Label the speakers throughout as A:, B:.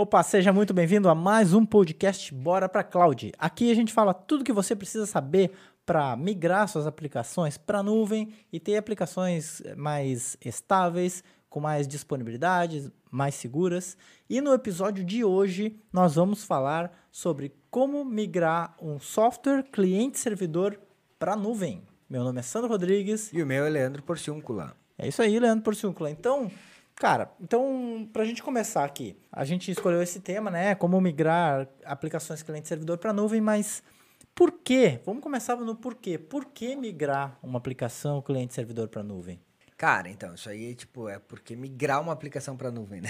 A: Opa, seja muito bem-vindo a mais um podcast Bora para Cloud. Aqui a gente fala tudo que você precisa saber para migrar suas aplicações para a nuvem e ter aplicações mais estáveis, com mais disponibilidade, mais seguras. E no episódio de hoje nós vamos falar sobre como migrar um software cliente-servidor para a nuvem. Meu nome é Sandro Rodrigues.
B: E o meu é Leandro Porciúncula.
A: É isso aí, Leandro Porciúncula. Então, cara, então, para a gente começar aqui, a gente escolheu esse tema, né? Como migrar aplicações cliente-servidor para a nuvem, mas por quê? Vamos começar no porquê. Por que migrar uma aplicação cliente-servidor para a nuvem?
B: Cara, então, isso aí, tipo, é porque migrar uma aplicação para a nuvem, né?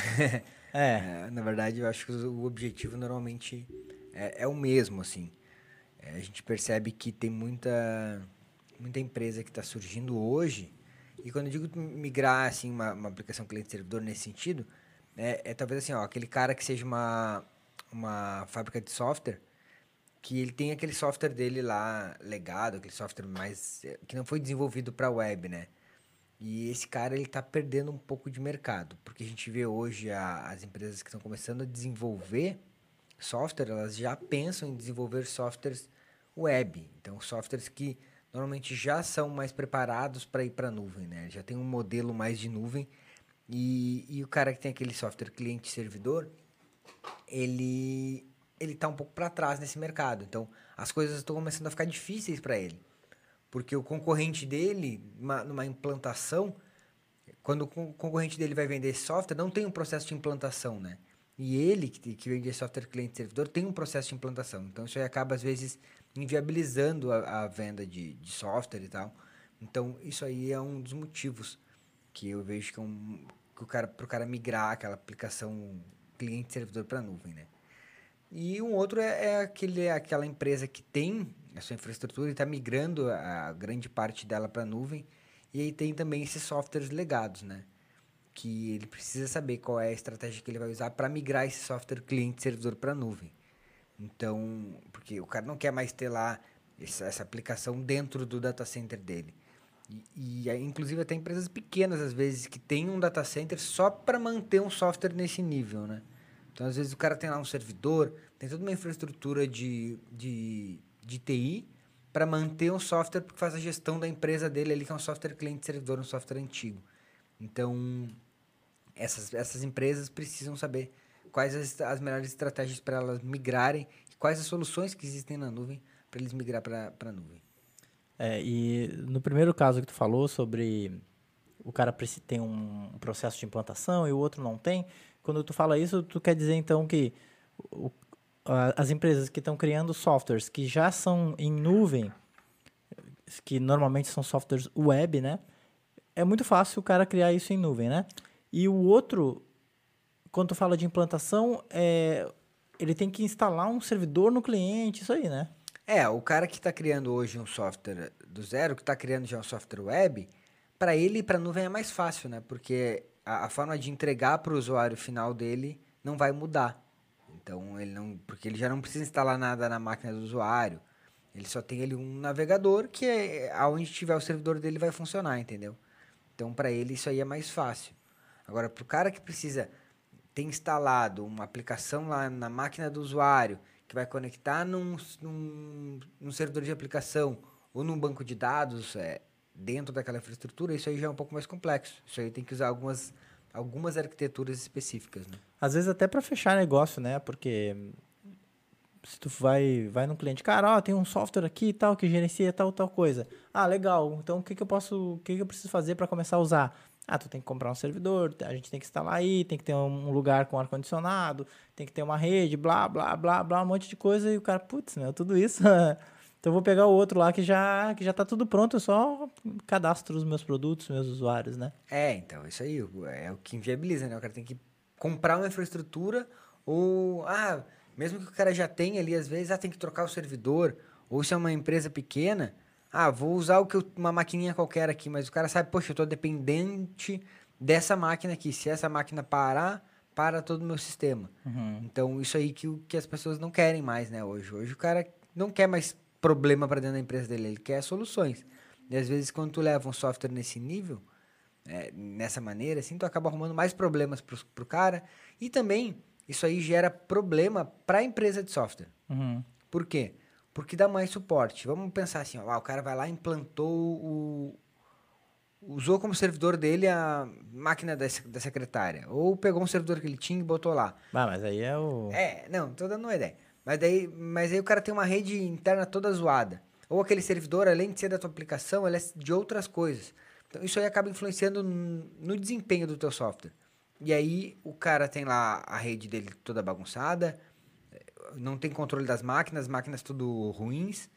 B: É. é. Na verdade, eu acho que o objetivo normalmente é, é o mesmo, assim. É, a gente percebe que tem muita, muita empresa que está surgindo hoje, e quando eu digo migrar, assim, uma, uma aplicação cliente-servidor nesse sentido, é, é talvez assim, ó, aquele cara que seja uma, uma fábrica de software, que ele tem aquele software dele lá legado, aquele software mais eh, que não foi desenvolvido para web, né? E esse cara ele está perdendo um pouco de mercado, porque a gente vê hoje a, as empresas que estão começando a desenvolver software, elas já pensam em desenvolver softwares web, então softwares que normalmente já são mais preparados para ir para a nuvem, né? Já tem um modelo mais de nuvem e, e o cara que tem aquele software cliente-servidor, ele ele está um pouco para trás nesse mercado. Então, as coisas estão começando a ficar difíceis para ele. Porque o concorrente dele, uma, numa implantação, quando o concorrente dele vai vender software, não tem um processo de implantação, né? E ele, que, que vende software cliente-servidor, tem um processo de implantação. Então, isso aí acaba, às vezes, inviabilizando a, a venda de, de software e tal. Então, isso aí é um dos motivos que eu vejo que, é um, que o cara, para o cara migrar aquela aplicação cliente-servidor para nuvem, né? E um outro é, é, aquele, aquela empresa que tem a sua infraestrutura e está migrando a grande parte dela para a nuvem. E aí tem também esses softwares legados, né? Que ele precisa saber qual é a estratégia que ele vai usar para migrar esse software cliente-servidor para a nuvem. Então, porque o cara não quer mais ter lá essa, essa aplicação dentro do data center dele. E, e inclusive até empresas pequenas, às vezes, que têm um data center só para manter um software nesse nível, né? Então, às vezes, o cara tem lá um servidor, tem toda uma infraestrutura de, de, de TI para manter um software que faz a gestão da empresa dele ali, que é um software cliente-servidor, um software antigo. Então, essas, essas empresas precisam saber quais as, as melhores estratégias para elas migrarem quais as soluções que existem na nuvem para eles migrar para a nuvem.
A: É, e no primeiro caso que tu falou sobre o cara tem um processo de implantação e o outro não tem, quando tu fala isso, tu quer dizer então que o, as empresas que estão criando softwares que já são em nuvem, que normalmente são softwares web, né? É muito fácil o cara criar isso em nuvem, né? E o outro, quando tu fala de implantação, é, ele tem que instalar um servidor no cliente, isso aí, né?
B: É, o cara que está criando hoje um software do zero, que está criando já um software web, para ele ir para a nuvem é mais fácil, né? Porque a, a forma de entregar para o usuário final dele não vai mudar. Então ele não, porque ele já não precisa instalar nada na máquina do usuário. Ele só tem ali um navegador que é aonde tiver o servidor dele vai funcionar, entendeu? Então para ele isso aí é mais fácil. Agora para o cara que precisa ter instalado uma aplicação lá na máquina do usuário que vai conectar num, num, num servidor de aplicação ou num banco de dados, é, dentro daquela infraestrutura, isso aí já é um pouco mais complexo. Isso aí tem que usar algumas, algumas arquiteturas específicas, né?
A: Às vezes até para fechar negócio, né? Porque se tu vai, vai num cliente, cara, ó, tem um software aqui e tal que gerencia tal tal coisa. Ah, legal. Então o que que eu posso, o que que eu preciso fazer para começar a usar? Ah, tu tem que comprar um servidor, a gente tem que instalar aí, tem que ter um lugar com ar condicionado, tem que ter uma rede, blá, blá, blá, blá, um monte de coisa e o cara, putz, meu, tudo isso Então eu vou pegar o outro lá que já que já tá tudo pronto, eu só cadastro os meus produtos, meus usuários, né?
B: É, então, isso aí é o que inviabiliza, né? O cara tem que comprar uma infraestrutura ou ah, mesmo que o cara já tenha ali às vezes, ah, tem que trocar o servidor, ou se é uma empresa pequena, ah, vou usar o que eu, uma maquininha qualquer aqui, mas o cara sabe, poxa, eu tô dependente dessa máquina aqui. Se essa máquina parar, para todo o meu sistema. Uhum. Então, isso aí que, que as pessoas não querem mais, né, hoje. Hoje o cara não quer mais problema para dentro da empresa dele, ele quer soluções. E às vezes quando tu leva um software nesse nível, é, nessa maneira, assim, tu acaba arrumando mais problemas pro, pro cara. E também isso aí gera problema para a empresa de software.
A: Uhum.
B: Por quê? Porque dá mais suporte. Vamos pensar assim, ó, o cara vai lá e implantou o, usou como servidor dele a máquina da, da secretária. Ou pegou um servidor que ele tinha e botou lá.
A: Ah, mas aí é o.
B: É, não, tô dando uma ideia. Mas, daí, mas aí o cara tem uma rede interna toda zoada. Ou aquele servidor, além de ser da tua aplicação, ele é de outras coisas. Então isso aí acaba influenciando no desempenho do teu software. E aí o cara tem lá a rede dele toda bagunçada, não tem controle das máquinas, máquinas tudo ruins.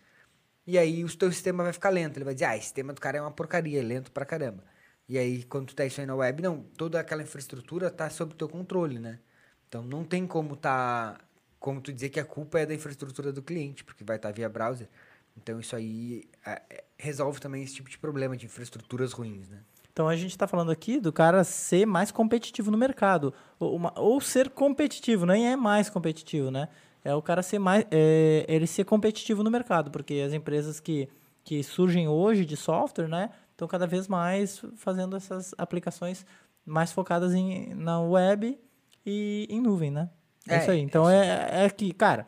B: E aí o teu sistema vai ficar lento. Ele vai dizer, ah, esse sistema do cara é uma porcaria, é lento pra caramba. E aí, quando tu tá isso aí na web, não, toda aquela infraestrutura tá sob teu controle, né? Então não tem como tá. Como tu dizer que a culpa é da infraestrutura do cliente, porque vai estar tá via browser. Então isso aí é, é, resolve também esse tipo de problema de infraestruturas ruins, né?
A: Então a gente está falando aqui do cara ser mais competitivo no mercado. Ou, uma, ou ser competitivo, nem é mais competitivo, né? É o cara ser mais é, ele ser competitivo no mercado, porque as empresas que, que surgem hoje de software, né, estão cada vez mais fazendo essas aplicações mais focadas em, na web e em nuvem, né? É, é isso aí. Então é, é que, cara,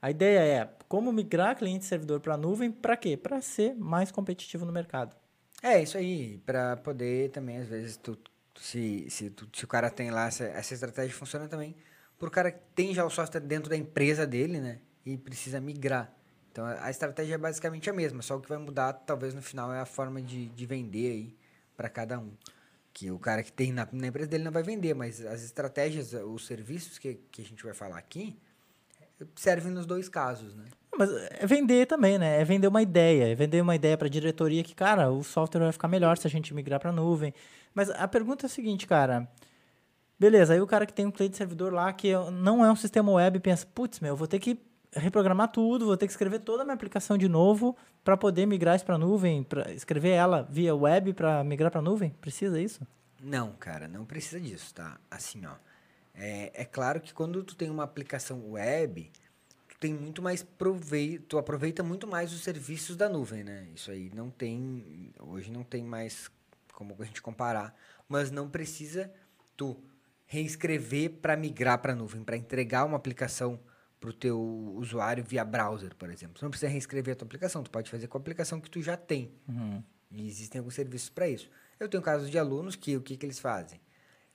A: a ideia é como migrar cliente servidor para nuvem, para quê? Para ser mais competitivo no mercado.
B: É isso aí, para poder também às vezes tu se, se, tu, se o cara tem lá essa, essa estratégia funciona também pro cara que tem já o software dentro da empresa dele, né? E precisa migrar. Então a estratégia é basicamente a mesma, só o que vai mudar talvez no final é a forma de, de vender aí para cada um. Que o cara que tem na, na, empresa dele não vai vender, mas as estratégias, os serviços que, que a gente vai falar aqui servem nos dois casos, né?
A: Mas é vender também, né? É vender uma ideia, é vender uma ideia para a diretoria que, cara, o software vai ficar melhor se a gente migrar para nuvem. Mas a pergunta é a seguinte, cara, Beleza, aí o cara que tem um cliente servidor lá que não é um sistema web pensa, putz, meu, vou ter que reprogramar tudo, vou ter que escrever toda a minha aplicação de novo para poder migrar isso para nuvem, para escrever ela via web para migrar para nuvem? Precisa isso?
B: Não, cara, não precisa disso, tá? Assim, ó, é, é claro que quando tu tem uma aplicação web, tu tem muito mais proveito, tu aproveita muito mais os serviços da nuvem, né? Isso aí não tem, hoje não tem mais como a gente comparar, mas não precisa tu reescrever para migrar para a nuvem, para entregar uma aplicação para o teu usuário via browser, por exemplo. Você não precisa reescrever a tua aplicação, tu pode fazer com a aplicação que tu já tem.
A: Uhum.
B: E existem alguns serviços para isso. Eu tenho casos de alunos que o que, que eles fazem?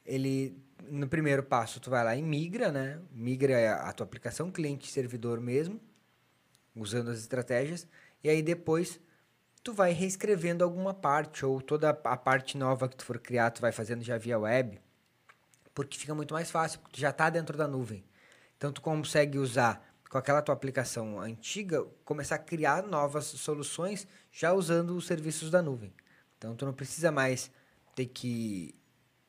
B: Ele, no primeiro passo, tu vai lá e migra, né? Migra a tua aplicação cliente-servidor mesmo, usando as estratégias, e aí depois tu vai reescrevendo alguma parte, ou toda a parte nova que tu for criar, tu vai fazendo já via web, porque fica muito mais fácil, porque tu já está dentro da nuvem. Então tu consegue usar com aquela tua aplicação antiga, começar a criar novas soluções já usando os serviços da nuvem. Então tu não precisa mais ter que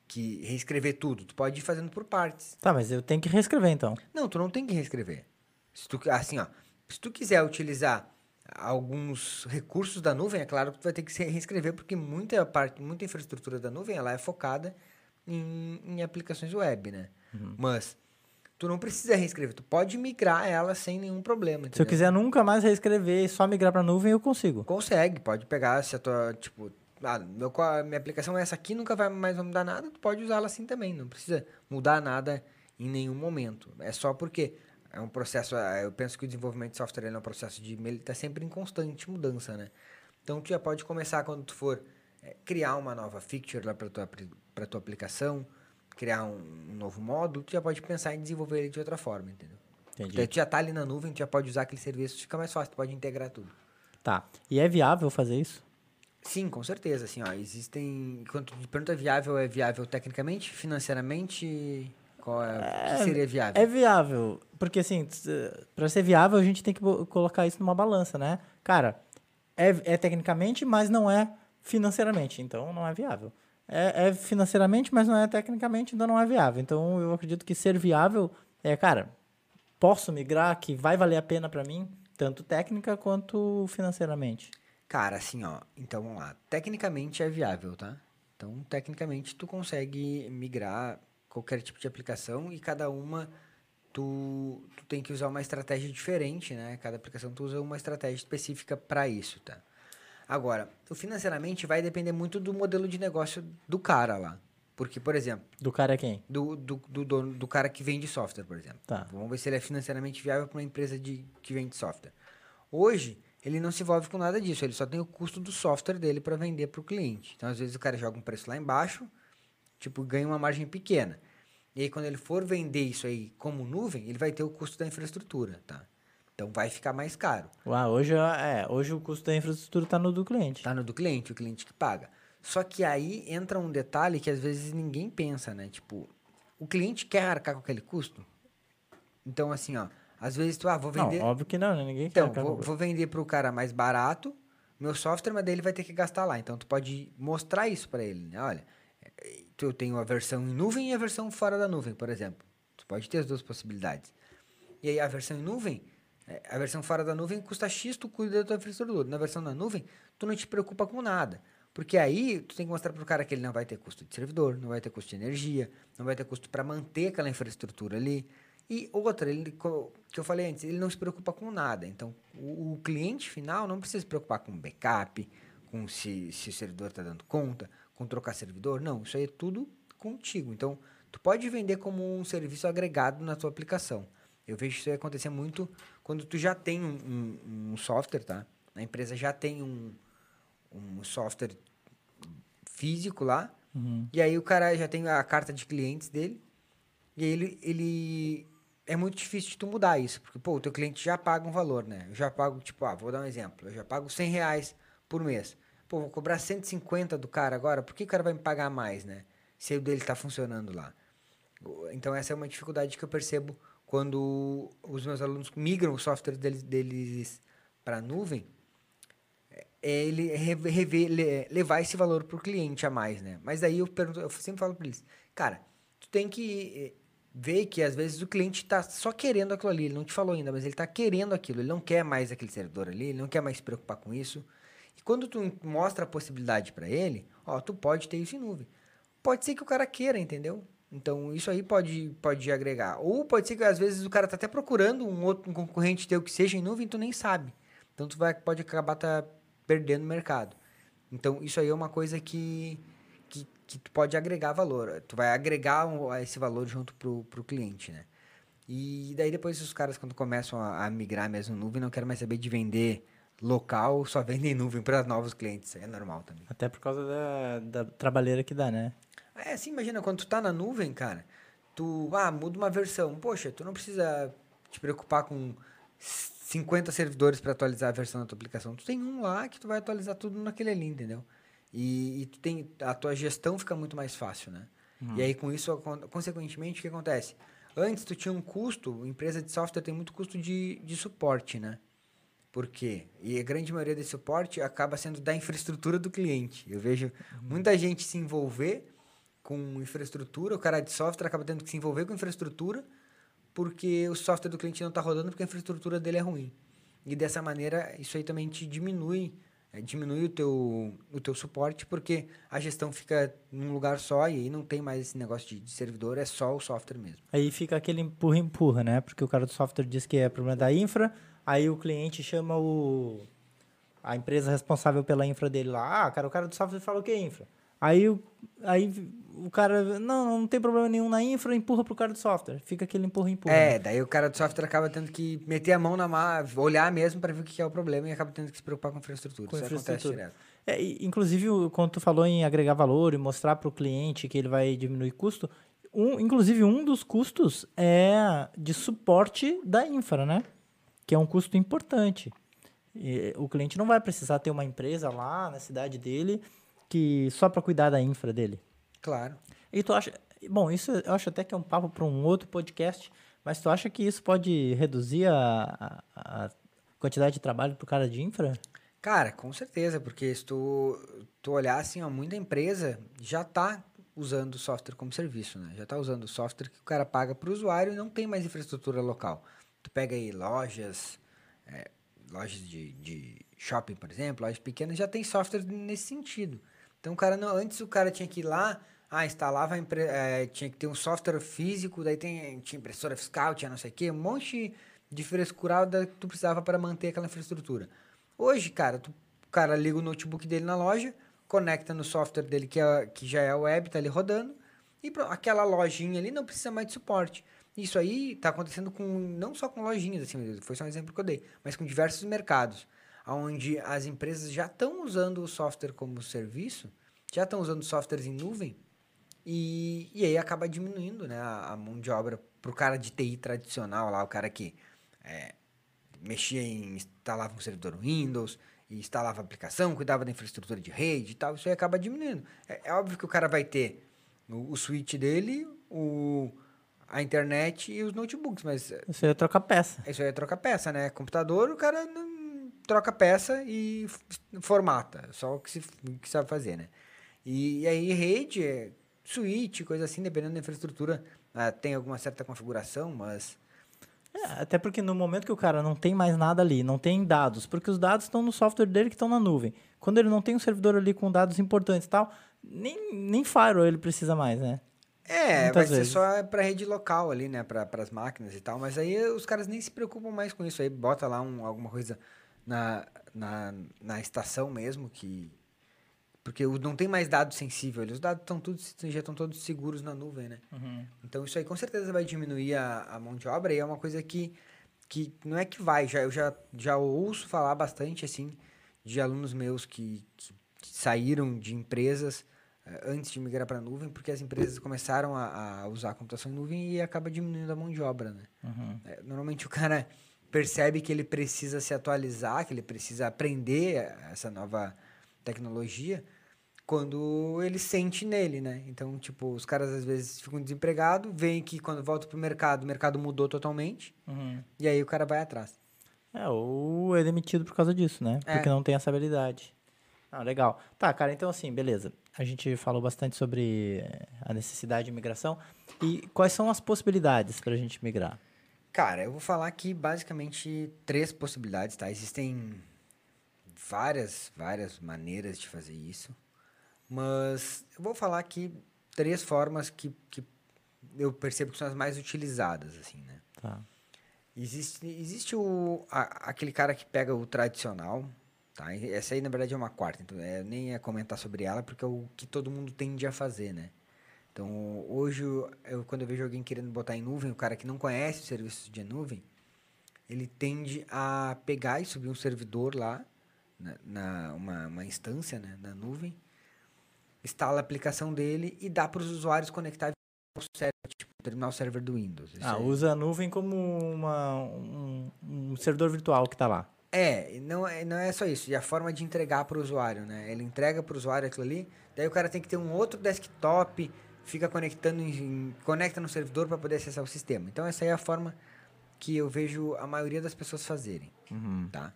B: que reescrever tudo. Tu pode ir fazendo por partes.
A: Tá, mas eu tenho que reescrever então.
B: Não, tu não tem que reescrever. Se tu, assim, ó, se tu quiser utilizar alguns recursos da nuvem, é claro que tu vai ter que reescrever porque muita parte, muita infraestrutura da nuvem, ela é focada em, em aplicações web, né? Uhum. Mas tu não precisa reescrever, tu pode migrar ela sem nenhum problema. Entendeu?
A: Se eu quiser nunca mais reescrever e só migrar para nuvem, eu consigo.
B: Consegue, pode pegar se a tua, tipo, ah, meu, minha aplicação é essa aqui, nunca vai mais mudar nada, tu pode usá-la assim também, não precisa mudar nada em nenhum momento. É só porque é um processo, ah, eu penso que o desenvolvimento de software é um processo de, ele tá sempre em constante mudança, né? Então tu já pode começar quando tu for criar uma nova feature lá para tua para tua aplicação, criar um, um, novo módulo, tu já pode pensar em desenvolver ele de outra forma, entendeu? Entendi. Então, tu já está ali na nuvem, tu já pode usar aquele serviço, fica mais fácil, tu pode integrar tudo.
A: Tá. E é viável fazer isso?
B: Sim, com certeza. Assim, ó, existem. Quando tu pergunta é viável, é viável tecnicamente, financeiramente? Qual é, é, que seria viável?
A: É viável. Porque, assim, para ser viável, a gente tem que colocar isso numa balança, né? Cara, é, é tecnicamente, mas não é financeiramente. Então, não é viável é, é, financeiramente, mas não é tecnicamente, ainda não é viável. Então eu acredito que ser viável é, cara, posso migrar, que vai valer a pena para mim, tanto técnica quanto financeiramente.
B: Cara, assim, ó, então vamos lá. Tecnicamente é viável, tá? Então, tecnicamente, tu consegue migrar qualquer tipo de aplicação e cada uma tu, tu tem que usar uma estratégia diferente, né? Cada aplicação tu usa uma estratégia específica para isso, tá? Agora, o financeiramente vai depender muito do modelo de negócio do cara lá. Porque, por exemplo.
A: Do cara é quem?
B: Do, do, do, do, do cara que vende software, por exemplo.
A: Tá.
B: Vamos ver se ele é financeiramente viável para uma empresa de, que vende software. Hoje, ele não se envolve com nada disso, ele só tem o custo do software dele para vender para o cliente. Então, às vezes, o cara joga um preço lá embaixo, tipo, ganha uma margem pequena. E aí, quando ele for vender isso aí como nuvem, ele vai ter o custo da infraestrutura, tá? Então vai ficar mais caro.
A: Uau, hoje, é, hoje o custo da infraestrutura está no do cliente.
B: Está no do cliente, o cliente que paga. Só que aí entra um detalhe que às vezes ninguém pensa, né? Tipo, o cliente quer arcar com aquele custo? Então, assim, ó, às vezes tu, ah, vou vender.
A: Não, óbvio que não, né? Ninguém
B: então,
A: quer.
B: Então, vou, vou vender para o cara mais barato, meu software, mas daí ele vai ter que gastar lá. Então, tu pode mostrar isso para ele, né? Olha, eu tenho a versão em nuvem e a versão fora da nuvem, por exemplo. Tu pode ter as duas possibilidades. E aí, a versão em nuvem é, a versão fora da nuvem custa X, tu cuida da tua infraestrutura. Na versão da nuvem, tu não te preocupa com nada. Porque aí tu tem que mostrar para o cara que ele não vai ter custo de servidor, não vai ter custo de energia, não vai ter custo para manter aquela infraestrutura ali. E outra, ele, que eu falei antes, ele não se preocupa com nada. Então, o, o cliente final não precisa se preocupar com backup, com se, se o servidor está dando conta, com trocar servidor. Não, isso aí é tudo contigo. Então, tu pode vender como um serviço agregado na tua aplicação. Eu vejo isso acontecer muito quando tu já tem um, um, um software, tá? A empresa já tem um, um software físico lá,
A: uhum.
B: e aí o cara já tem a carta de clientes dele, e aí ele, ele é muito difícil de tu mudar isso, porque, pô, o teu cliente já paga um valor, né? Eu já pago, tipo, ah, vou dar um exemplo, eu já pago 100 reais por mês. Pô, vou cobrar 150 do cara agora, por que o cara vai me pagar mais, né? Se o dele tá funcionando lá. Então, essa é uma dificuldade que eu percebo quando os meus alunos migram o software deles, deles para a nuvem, é ele rever, levar esse valor para o cliente a mais, né? Mas aí eu, pergunto, eu sempre falo para eles, cara, tu tem que eh, ver que às vezes o cliente está só querendo aquilo ali, ele não te falou ainda, mas ele está querendo aquilo, ele não quer mais aquele servidor ali, ele não quer mais se preocupar com isso. E quando tu mostra a possibilidade para ele, ó, tu pode ter isso em nuvem. Pode ser que o cara queira, entendeu? Então, isso aí pode, pode agregar. Ou pode ser que às vezes o cara tá até procurando um outro um concorrente teu que seja em nuvem e tu nem sabe. Então, tu vai, pode acabar tá perdendo o mercado. Então, isso aí é uma coisa que, que, que tu pode agregar valor. Tu vai agregar esse valor junto pro, pro cliente, né? E daí depois os caras, quando começam a, a migrar mesmo nuvem, não querem mais saber de vender local, só vendem nuvem para novos clientes. É normal também.
A: Até por causa da, da trabalheira que dá, né?
B: É assim, imagina, quando tu tá na nuvem, cara, tu, ah, muda uma versão. Poxa, tu não precisa te preocupar com 50 servidores para atualizar a versão da tua aplicação. Tu tem um lá que tu vai atualizar tudo naquele ali, entendeu? E, e tu tem, a tua gestão fica muito mais fácil, né? Uhum. E aí, com isso, consequentemente, o que acontece? Antes, tu tinha um custo, empresa de software tem muito custo de, de suporte, né? Por quê? E a grande maioria desse suporte acaba sendo da infraestrutura do cliente. Eu vejo uhum. muita gente se envolver com infraestrutura, o cara de software acaba tendo que se envolver com infraestrutura porque o software do cliente não está rodando porque a infraestrutura dele é ruim. E dessa maneira, isso aí também te diminui, é, diminui o teu, o teu suporte, porque a gestão fica num lugar só e aí não tem mais esse negócio de, de servidor, é só o software mesmo.
A: Aí fica aquele empurra-empurra, né? Porque o cara do software diz que é problema da infra, aí o cliente chama o a empresa responsável pela infra dele lá. Ah, cara, o cara do software falou que é infra. Aí, aí o cara, não, não tem problema nenhum na infra, empurra pro cara do software. Fica aquele empurra, empurra.
B: É, daí o cara do software acaba tendo que meter a mão na mão, olhar mesmo para ver o que é o problema e acaba tendo que se preocupar com infraestrutura. Com Isso infraestrutura. acontece direto.
A: É, inclusive, quando tu falou em agregar valor e mostrar para o cliente que ele vai diminuir custo, um, inclusive um dos custos é de suporte da infra, né? Que é um custo importante. E o cliente não vai precisar ter uma empresa lá na cidade dele que só para cuidar da infra dele.
B: Claro.
A: E tu acha. Bom, isso eu acho até que é um papo para um outro podcast, mas tu acha que isso pode reduzir a, a, a quantidade de trabalho para o cara de infra?
B: Cara, com certeza, porque se tu, tu olhar assim, ó, muita empresa já está usando software como serviço, né? Já está usando software que o cara paga para o usuário e não tem mais infraestrutura local. Tu pega aí lojas, é, lojas de, de shopping, por exemplo, lojas pequenas, já tem software nesse sentido. Então, o cara não, antes o cara tinha que ir lá, ah, instalava, é, tinha que ter um software físico, daí tem, tinha impressora fiscal, tinha não sei o quê, um monte de frescurada que tu precisava para manter aquela infraestrutura. Hoje, cara, tu, o cara liga o notebook dele na loja, conecta no software dele que, é, que já é web, tá ali rodando, e pronto, aquela lojinha ali não precisa mais de suporte. Isso aí está acontecendo com não só com lojinhas, assim, foi só um exemplo que eu dei, mas com diversos mercados, onde as empresas já estão usando o software como serviço, já estão usando softwares em nuvem, e, e aí acaba diminuindo né, a, a mão de obra para o cara de TI tradicional lá, o cara que é, mexia em instalava um servidor Windows, instalava a aplicação, cuidava da infraestrutura de rede e tal, isso aí acaba diminuindo. É, é óbvio que o cara vai ter o, o switch dele, o, a internet e os notebooks, mas...
A: Isso aí é trocar peça.
B: Isso aí é trocar peça, né? Computador, o cara não, troca peça e formata, só o que, se, que sabe fazer, né? E, e aí rede, é switch, coisa assim, dependendo da infraestrutura, ah, tem alguma certa configuração, mas
A: é, até porque no momento que o cara não tem mais nada ali, não tem dados, porque os dados estão no software dele que estão na nuvem. Quando ele não tem um servidor ali com dados importantes e tal, nem, nem firewall ele precisa mais, né?
B: É, Muitas vai vezes. ser só para rede local ali, né? Para as máquinas e tal. Mas aí os caras nem se preocupam mais com isso. Aí bota lá um, alguma coisa na, na, na estação mesmo que porque não tem mais dado sensível, os dados estão todos, já estão todos seguros na nuvem, né? Uhum. Então isso aí com certeza vai diminuir a, a, mão de obra e é uma coisa que, que não é que vai, já, eu já, já ouço falar bastante assim de alunos meus que, que, saíram de empresas uh, antes de migrar para a nuvem, porque as empresas começaram a, a, usar a computação em nuvem e acaba diminuindo a mão de obra, né? Uhum. É, normalmente o cara percebe que ele precisa se atualizar, que ele precisa aprender essa nova tecnologia, quando ele sente nele, né? Então, tipo, os caras às vezes ficam desempregados, veem que quando volta pro mercado, o mercado mudou totalmente, uhum. e aí o cara vai atrás.
A: É, ou é demitido por causa disso, né? É. Porque não tem essa habilidade. Ah, legal. Tá, cara, então assim, beleza. A gente falou bastante sobre a necessidade de migração. E quais são as possibilidades para a gente migrar?
B: Cara, eu vou falar aqui basicamente três possibilidades, tá? Existem várias, várias maneiras de fazer isso. Mas eu vou falar aqui três formas que, que eu percebo que são as mais utilizadas, assim, né? Tá. Existe, existe o, a, aquele cara que pega o tradicional, tá? Essa aí, na verdade, é uma quarta, então é, nem ia comentar sobre ela, porque é o que todo mundo tende a fazer, né? Então, hoje, eu, quando eu vejo alguém querendo botar em nuvem, o cara que não conhece o serviço de nuvem, ele tende a pegar e subir um servidor lá, na, na uma, uma instância né, na nuvem, instala a aplicação dele e dá para os usuários conectar ao server, tipo, terminal server do Windows.
A: Isso ah, usa a nuvem como uma, um, um servidor virtual que está lá.
B: É, não é, não é só isso. E a forma de entregar para o usuário, né? Ele entrega para o usuário aquilo ali, daí o cara tem que ter um outro desktop, fica conectando, em, conecta no servidor para poder acessar o sistema. Então essa é a forma que eu vejo a maioria das pessoas fazerem, uhum. tá?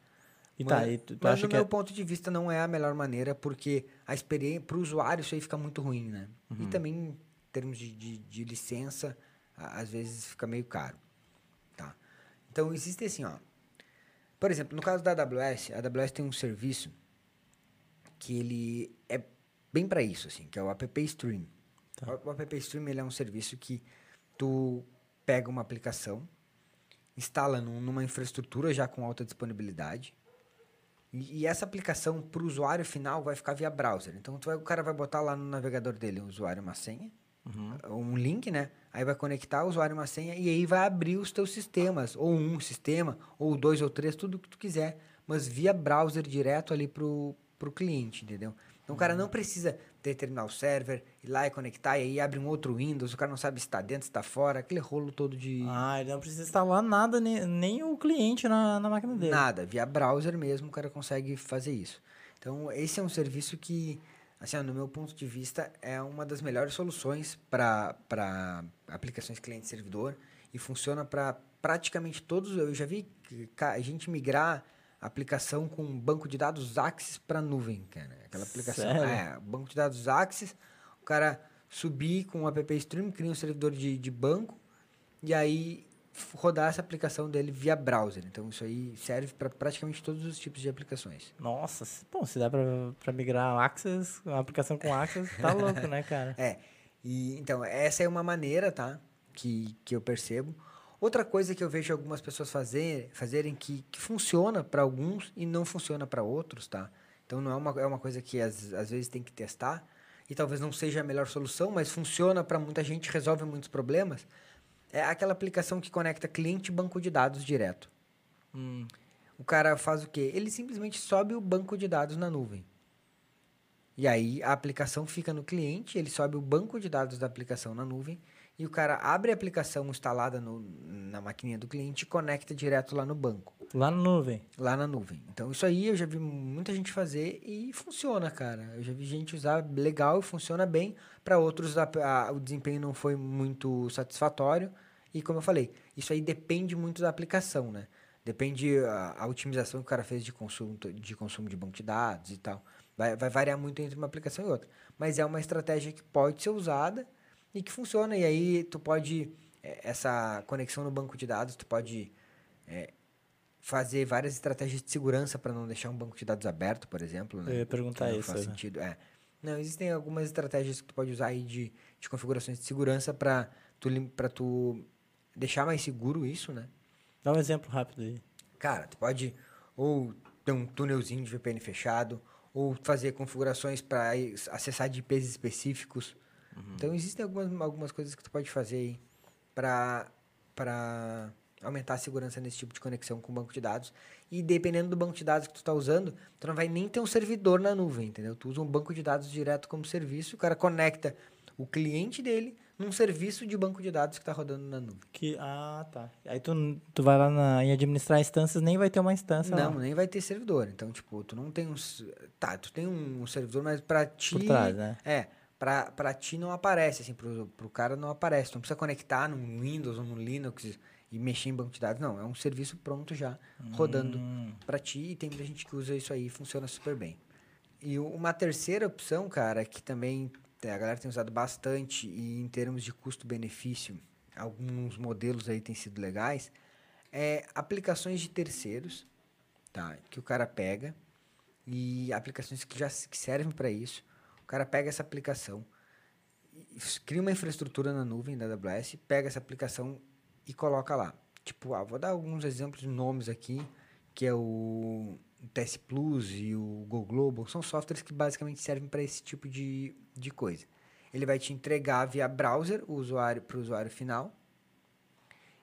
B: E tá, mas, e tu, tu mas no meu é... ponto de vista não é a melhor maneira, porque a experiência para o usuário isso aí fica muito ruim, né? Uhum. E também em termos de, de, de, licença, às vezes fica meio caro, tá? Então existe assim, ó. Por exemplo, no caso da AWS, a AWS tem um serviço que ele é bem para isso, assim, que é o App Stream. Tá. O App Stream ele é um serviço que tu pega uma aplicação, instala num, numa infraestrutura já com alta disponibilidade, e, e essa aplicação para o usuário final vai ficar via browser. Então vai, o cara vai botar lá no navegador dele o usuário uma senha, uhum. um link, né? Aí vai conectar o usuário uma senha e aí vai abrir os teus sistemas, ou um sistema, ou dois ou três, tudo que tu quiser, mas via browser direto ali pro, pro cliente, entendeu? Então o cara não precisa ter terminal server, ir lá e conectar, e aí abre um outro Windows, o cara não sabe se está dentro, se está fora, aquele rolo todo de.
A: Ah, ele não precisa instalar nada, nem, nem o cliente na, na máquina dele.
B: Nada, via browser mesmo o cara consegue fazer isso. Então, esse é um serviço que, assim, no meu ponto de vista, é uma das melhores soluções para aplicações cliente-servidor e funciona para praticamente todos. Eu já vi a gente migrar aplicação com banco de dados Axis para nuvem, cara. Aquela aplicação. Sério? É, banco de dados Axis, o cara subir com o app stream, cria um servidor de, de banco e aí rodar essa aplicação dele via browser. Então isso aí serve para praticamente todos os tipos de aplicações.
A: Nossa, bom, se dá para migrar Axis, uma aplicação com Axis, tá louco, né, cara?
B: É. E então essa é uma maneira, tá? Que, que eu percebo. Outra coisa que eu vejo algumas pessoas fazer, fazerem que, que funciona para alguns e não funciona para outros, tá? Então não é uma, é uma coisa que às, às vezes tem que testar. e talvez não seja a melhor solução, mas funciona para muita gente, resolve muitos problemas, é aquela aplicação que conecta cliente e banco de dados direto. Hum. O cara faz o quê? Ele simplesmente sobe o banco de dados na nuvem. E aí a aplicação fica no cliente, ele sobe o banco de dados da aplicação na nuvem e o cara abre a aplicação instalada no, na maquininha do cliente e conecta direto lá no banco.
A: Lá na nuvem.
B: Lá na nuvem. Então, isso aí eu já vi muita gente fazer e funciona, cara. Eu já vi gente usar legal e funciona bem. Para outros, a, a, o desempenho não foi muito satisfatório. E, como eu falei, isso aí depende muito da aplicação, né? Depende a, a otimização que o cara fez de consumo de, consumo de banco de dados e tal. Vai, vai variar muito entre uma aplicação e outra. Mas é uma estratégia que pode ser usada e que funciona. E aí, tu pode... É, essa conexão no banco de dados, tu pode... É, fazer várias estratégias de segurança para não deixar um banco de dados aberto, por exemplo. Né?
A: Eu ia perguntar
B: não
A: isso.
B: Faz né? sentido. É. Não, existem algumas estratégias que tu pode usar aí de, de configurações de segurança para tu, tu deixar mais seguro isso, né?
A: Dá um exemplo rápido aí.
B: Cara, tu pode ou ter um túnelzinho de VPN fechado, ou fazer configurações para acessar de IPs específicos. Uhum. Então, existem algumas, algumas coisas que tu pode fazer aí para aumentar a segurança nesse tipo de conexão com o banco de dados. E dependendo do banco de dados que tu está usando, tu não vai nem ter um servidor na nuvem, entendeu? Tu usa um banco de dados direto como serviço, o cara conecta o cliente dele num serviço de banco de dados que está rodando na nuvem.
A: Que, ah, tá. Aí tu, tu vai lá na, em administrar instâncias, nem vai ter uma instância
B: Não,
A: lá.
B: nem vai ter servidor. Então, tipo, tu não tem um... Tá, tu tem um servidor, mas para ti...
A: Por trás, né?
B: É, para ti não aparece, assim, pro, pro cara não aparece. Tu não precisa conectar no Windows ou no Linux e mexer em banco de dados. Não, é um serviço pronto já, rodando hum. para ti e tem muita gente que usa isso aí e funciona super bem. E uma terceira opção, cara, que também a galera tem usado bastante e em termos de custo-benefício, alguns modelos aí têm sido legais, é aplicações de terceiros, tá? Que o cara pega e aplicações que já que servem para isso. Cara pega essa aplicação, cria uma infraestrutura na nuvem da AWS, pega essa aplicação e coloca lá. Tipo, ah, vou dar alguns exemplos de nomes aqui, que é o TS Plus e o Go Global, são softwares que basicamente servem para esse tipo de, de coisa. Ele vai te entregar via browser o usuário para o usuário final.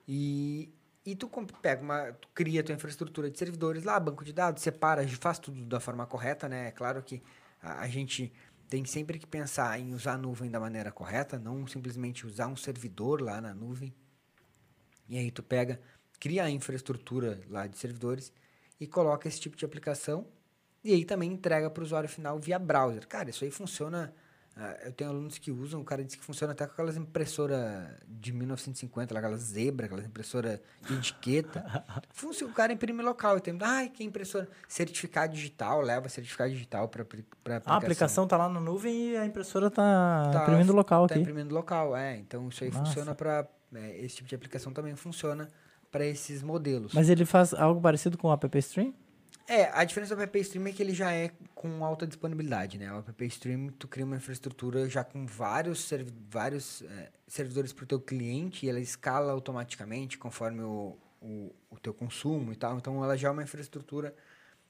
B: E, e tu pega uma, tu cria tua infraestrutura de servidores lá, banco de dados, separa, faz tudo da forma correta, né? É claro que a, a gente tem sempre que pensar em usar a nuvem da maneira correta, não simplesmente usar um servidor lá na nuvem. E aí tu pega, cria a infraestrutura lá de servidores e coloca esse tipo de aplicação e aí também entrega para o usuário final via browser. Cara, isso aí funciona. Uh, eu tenho alunos que usam, o cara disse que funciona até com aquelas impressoras de 1950, aquelas zebra, aquelas impressoras de etiqueta. funciona, o cara imprime local. Tem, ai, que impressora. Certificado digital, leva certificado digital para aplicação.
A: A aplicação está lá na nuvem e a impressora está tá, imprimindo local
B: tá
A: aqui.
B: Está imprimindo local, é. Então isso aí Nossa. funciona para é, esse tipo de aplicação também funciona para esses modelos.
A: Mas ele faz algo parecido com o App Stream?
B: É, a diferença do App Stream é que ele já é com alta disponibilidade, né? O App Stream, tu cria uma infraestrutura já com vários, vários é, servidores para o teu cliente e ela escala automaticamente conforme o, o, o teu consumo e tal. Então, ela já é uma infraestrutura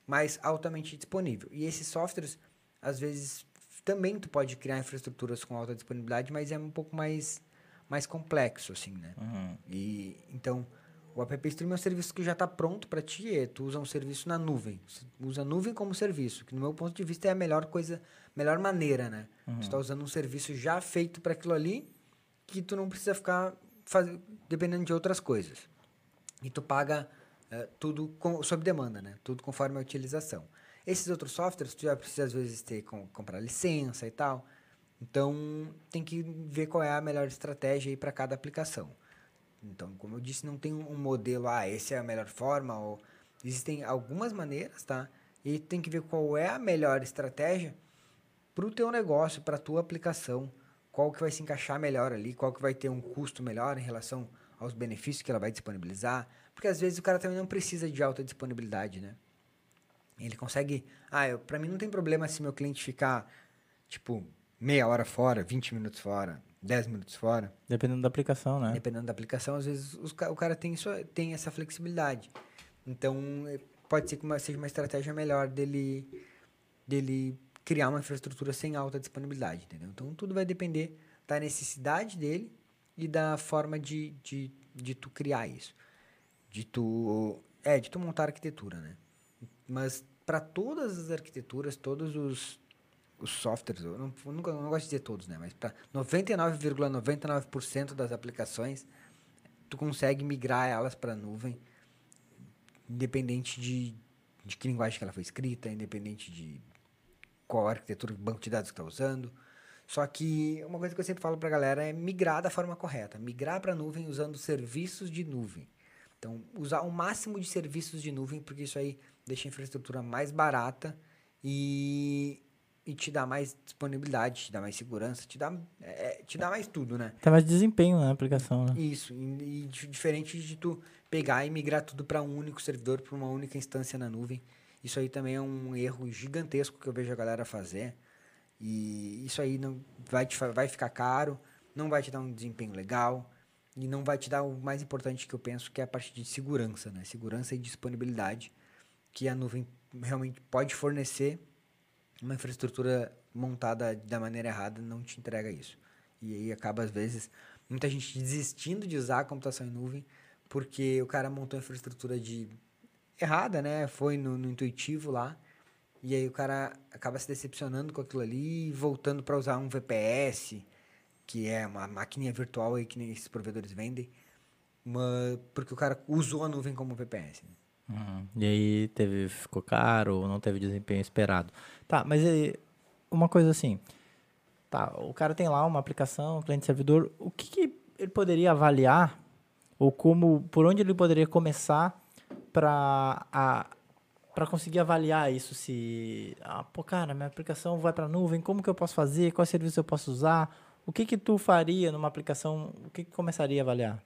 B: mais altamente disponível. E esses softwares, às vezes, também tu pode criar infraestruturas com alta disponibilidade, mas é um pouco mais mais complexo, assim, né? Uhum. E, então, o App Stream é um serviço que já está pronto para ti, é, tu usa um serviço na nuvem. Você usa a nuvem como serviço, que no meu ponto de vista é a melhor coisa, melhor maneira, né? Uhum. Você está usando um serviço já feito para aquilo ali, que tu não precisa ficar faz, dependendo de outras coisas. E tu paga é, tudo com, sob demanda, né? Tudo conforme a utilização. Esses outros softwares, tu já precisa às vezes ter com, comprar licença e tal. Então, tem que ver qual é a melhor estratégia para cada aplicação. Então, como eu disse, não tem um modelo, ah, essa é a melhor forma, ou existem algumas maneiras, tá? E tem que ver qual é a melhor estratégia para o teu negócio, para a tua aplicação, qual que vai se encaixar melhor ali, qual que vai ter um custo melhor em relação aos benefícios que ela vai disponibilizar, porque às vezes o cara também não precisa de alta disponibilidade, né? Ele consegue, ah, para mim não tem problema se meu cliente ficar, tipo, meia hora fora, 20 minutos fora, 10 minutos fora.
A: Dependendo da aplicação, né?
B: Dependendo da aplicação, às vezes os, o cara tem, isso, tem essa flexibilidade. Então, é, pode ser que uma, seja uma estratégia melhor dele, dele criar uma infraestrutura sem alta disponibilidade, entendeu? Então tudo vai depender da necessidade dele e da forma de, de, de tu criar isso. De tu. É, de tu montar arquitetura, né? Mas para todas as arquiteturas, todos os, os softwares, eu não, eu não, não gosto de dizer todos, né? Mas para 99,99% ,99 das aplicações, tu consegue migrar elas para a nuvem, independente de, de que linguagem que ela foi escrita, independente de qual arquitetura, banco de dados que está usando. Só que uma coisa que eu sempre falo para a galera é migrar da forma correta. Migrar para a nuvem usando serviços de nuvem. Então, usar o máximo de serviços de nuvem, porque isso aí deixa a infraestrutura mais barata e, e te dá mais disponibilidade, te dá mais segurança, te dá, é, te dá mais tudo, né?
A: Tem mais desempenho na aplicação, né?
B: Isso, e, e diferente de tu pegar e migrar tudo para um único servidor, para uma única instância na nuvem. Isso aí também é um erro gigantesco que eu vejo a galera fazer. E isso aí não vai, te, vai ficar caro, não vai te dar um desempenho legal e não vai te dar o mais importante que eu penso, que é a parte de segurança, né? Segurança e disponibilidade, que a nuvem realmente pode fornecer uma infraestrutura montada da maneira errada não te entrega isso. E aí acaba, às vezes, muita gente desistindo de usar a computação em nuvem porque o cara montou a infraestrutura de errada, né? Foi no, no intuitivo lá. E aí o cara acaba se decepcionando com aquilo ali e voltando para usar um VPS, que é uma maquininha virtual aí que nem esses provedores vendem, uma, porque o cara usou a nuvem como VPS. Né?
A: Uhum. E aí teve, ficou caro, não teve desempenho esperado. Tá, mas uma coisa assim, tá, o cara tem lá uma aplicação, cliente servidor, o que, que ele poderia avaliar ou como, por onde ele poderia começar para para conseguir avaliar isso se ah, pô, cara, minha aplicação vai para nuvem, como que eu posso fazer, quais serviços eu posso usar? O que que tu faria numa aplicação? O que que começaria a avaliar?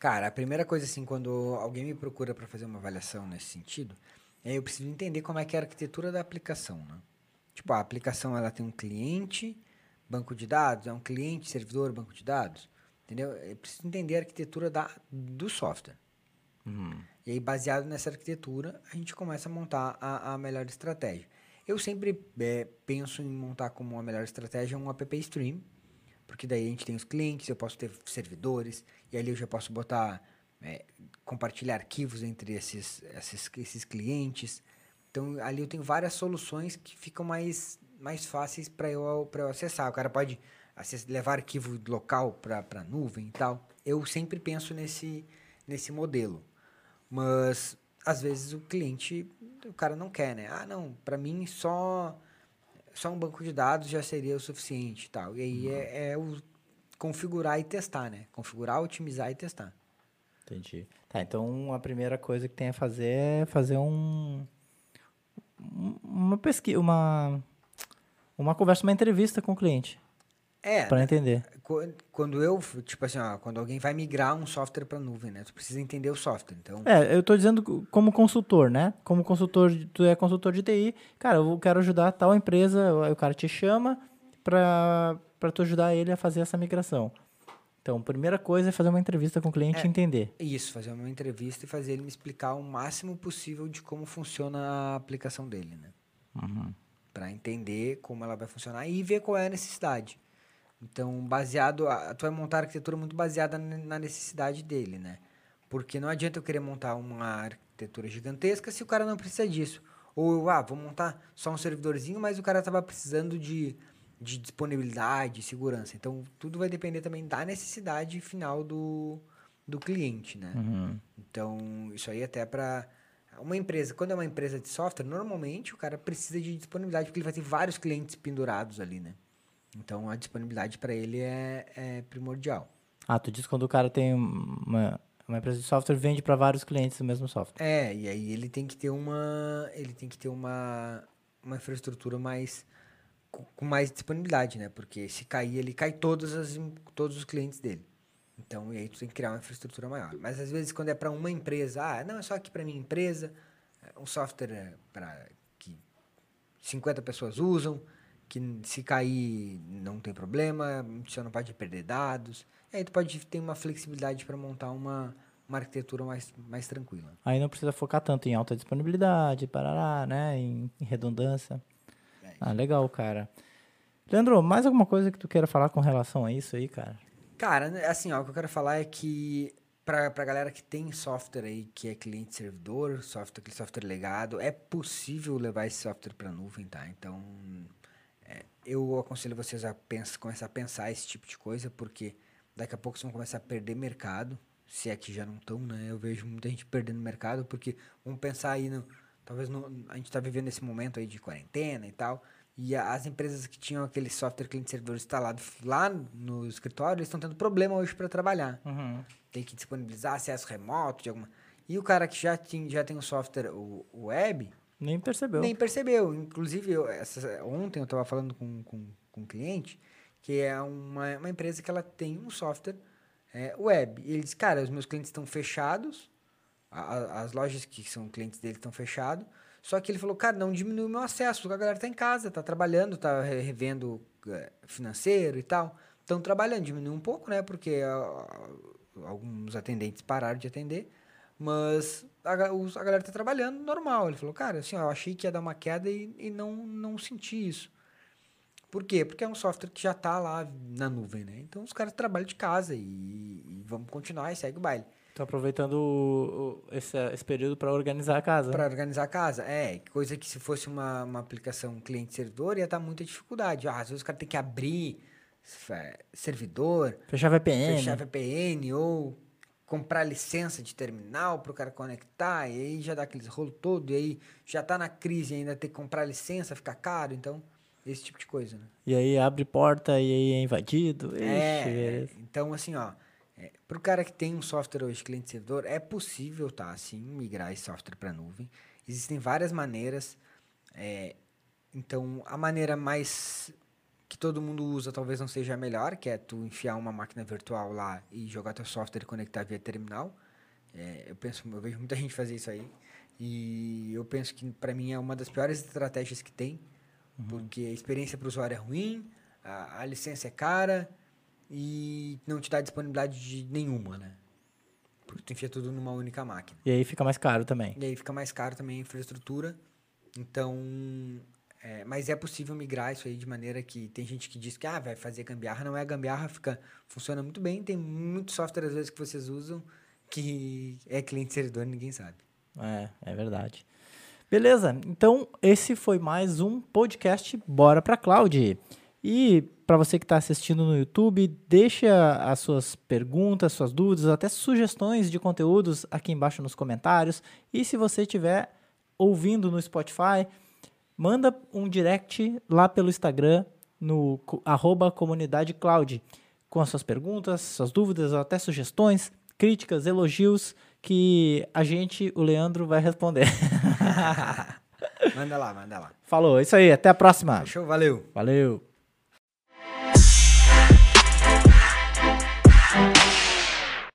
B: Cara, a primeira coisa assim, quando alguém me procura para fazer uma avaliação nesse sentido, é eu preciso entender como é que é a arquitetura da aplicação, né? Tipo, a aplicação ela tem um cliente, banco de dados, é um cliente, servidor, banco de dados, entendeu? Eu preciso entender a arquitetura da, do software. Uhum. E aí, baseado nessa arquitetura, a gente começa a montar a, a melhor estratégia. Eu sempre é, penso em montar como a melhor estratégia um app stream, porque daí a gente tem os clientes, eu posso ter servidores, e ali eu já posso botar, é, compartilhar arquivos entre esses, esses, esses clientes. Então, ali eu tenho várias soluções que ficam mais, mais fáceis para eu, eu acessar. O cara pode acessar, levar arquivo local para nuvem e tal. Eu sempre penso nesse, nesse modelo. Mas às vezes o cliente, o cara não quer, né? Ah, não, para mim só só um banco de dados já seria o suficiente, tal. E aí uhum. é, é, o configurar e testar, né? Configurar, otimizar e testar.
A: Entendi. Tá, então a primeira coisa que tem a fazer é fazer um uma pesquisa, uma uma conversa, uma entrevista com o cliente.
B: É.
A: Para entender.
B: Quando eu, tipo assim, ó, quando alguém vai migrar um software para nuvem, né? Tu precisa entender o software. Então...
A: É, eu tô dizendo como consultor, né? Como consultor, tu é consultor de TI, cara, eu quero ajudar tal empresa, o cara te chama para para tu ajudar ele a fazer essa migração. Então, a primeira coisa é fazer uma entrevista com o cliente
B: é,
A: e entender.
B: Isso, fazer uma entrevista e fazer ele me explicar o máximo possível de como funciona a aplicação dele, né? Uhum. Para entender como ela vai funcionar e ver qual é a necessidade. Então, baseado, a, tu vai montar a arquitetura muito baseada na necessidade dele, né? Porque não adianta eu querer montar uma arquitetura gigantesca se o cara não precisa disso. Ou eu, ah, vou montar só um servidorzinho, mas o cara estava precisando de, de disponibilidade, segurança. Então, tudo vai depender também da necessidade final do, do cliente, né? Uhum. Então, isso aí até para uma empresa, quando é uma empresa de software, normalmente o cara precisa de disponibilidade, porque ele vai ter vários clientes pendurados ali, né? Então a disponibilidade para ele é, é, primordial.
A: Ah, tu diz quando o cara tem uma, uma empresa de software vende para vários clientes do mesmo software.
B: É, e aí ele tem que ter uma ele tem que ter uma, uma infraestrutura mais com mais disponibilidade, né? Porque se cair, ele cai todos, as, todos os clientes dele. Então, e aí tu tem que criar uma infraestrutura maior. Mas às vezes quando é para uma empresa, ah, não, é só aqui para minha empresa, um software para que 50 pessoas usam, que se cair não tem problema, você não pode perder dados. E aí tu pode ter uma flexibilidade para montar uma, uma arquitetura mais, mais tranquila.
A: Aí não precisa focar tanto em alta disponibilidade, parará, né? Em, em redundância.
B: É,
A: Ah, legal, cara. Leandro, mais alguma coisa que tu queira falar com relação a isso aí, cara?
B: Cara, né, assim, ó, o que eu quero falar é que para a galera que tem software aí que é cliente servidor, software, software legado, é possível levar esse software para nuvem, tá? Então, eu aconselho vocês a pensar, começar a pensar esse tipo de coisa, porque daqui a pouco vocês vão começar a perder mercado, se é que já não estão, né? Eu vejo muita gente perdendo mercado, porque vamos pensar aí no, talvez no, a gente está vivendo esse momento aí de quarentena e tal, e as empresas que tinham aquele software cliente servidor instalado lá no escritório, eles estão tendo problema hoje para trabalhar.
A: Uhum.
B: Tem que disponibilizar acesso remoto de alguma. E o cara que já tem, já tem o software o, o web.
A: Nem percebeu.
B: Nem percebeu. Inclusive, eu, essa, ontem eu estava falando com, com, com um cliente que é uma, uma empresa que ela tem um software é, web. E ele disse, cara, os meus clientes estão fechados, a, as lojas que são clientes dele estão fechados, só que ele falou, cara, não diminui o meu acesso, a galera tá em casa, tá trabalhando, tá revendo é, financeiro e tal. Estão trabalhando, diminui um pouco, né? Porque uh, alguns atendentes pararam de atender, mas a, a, galera tá trabalhando normal. Ele falou, cara, assim, ó, eu achei que ia dar uma queda e, e não, não senti isso. Por quê? Porque é um software que já tá lá na nuvem, né? Então os caras trabalham de casa e, e vamos continuar e segue o baile.
A: Tô aproveitando o, o, esse, esse período para organizar a casa.
B: Para organizar a casa, é. Coisa que se fosse uma, uma aplicação cliente-servidor ia estar muita dificuldade. Ah, às vezes o cara tem que abrir é, servidor.
A: Fechar VPN.
B: Fechar VPN ou comprar licença de terminal para o cara conectar. E aí já dá aqueles rolo todo. E aí já tá na crise ainda ter que comprar licença, fica caro. Então, esse tipo de coisa, né?
A: E aí abre porta e aí é invadido.
B: É, Ixi, então assim, ó é, para o cara que tem um software hoje cliente-servidor, é possível, tá, assim, migrar esse software para nuvem. Existem várias maneiras. É, então, a maneira mais que todo mundo usa talvez não seja a melhor, que é tu enfiar uma máquina virtual lá e jogar teu software e conectar via terminal. É, eu penso, eu vejo muita gente fazer isso aí. E eu penso que para mim é uma das piores estratégias que tem, uhum. porque a experiência para o usuário é ruim, a, a licença é cara, e não te dá disponibilidade de nenhuma, né? Porque tu enfia tudo numa única máquina.
A: E aí fica mais caro também.
B: E aí fica mais caro também a infraestrutura. Então, é, mas é possível migrar isso aí de maneira que tem gente que diz que ah, vai fazer gambiarra, não é gambiarra, fica, funciona muito bem. Tem muito software às vezes que vocês usam que é cliente servidor ninguém sabe.
A: É, é verdade. Beleza, então esse foi mais um podcast Bora pra Cloud. E para você que está assistindo no YouTube, deixa as suas perguntas, suas dúvidas, até sugestões de conteúdos aqui embaixo nos comentários. E se você estiver ouvindo no Spotify, manda um direct lá pelo Instagram, no arroba comunidade cloud, com as suas perguntas, suas dúvidas, até sugestões, críticas, elogios, que a gente, o Leandro, vai responder.
B: manda lá, manda lá.
A: Falou, é isso aí, até a próxima.
B: Fechou, valeu.
A: Valeu.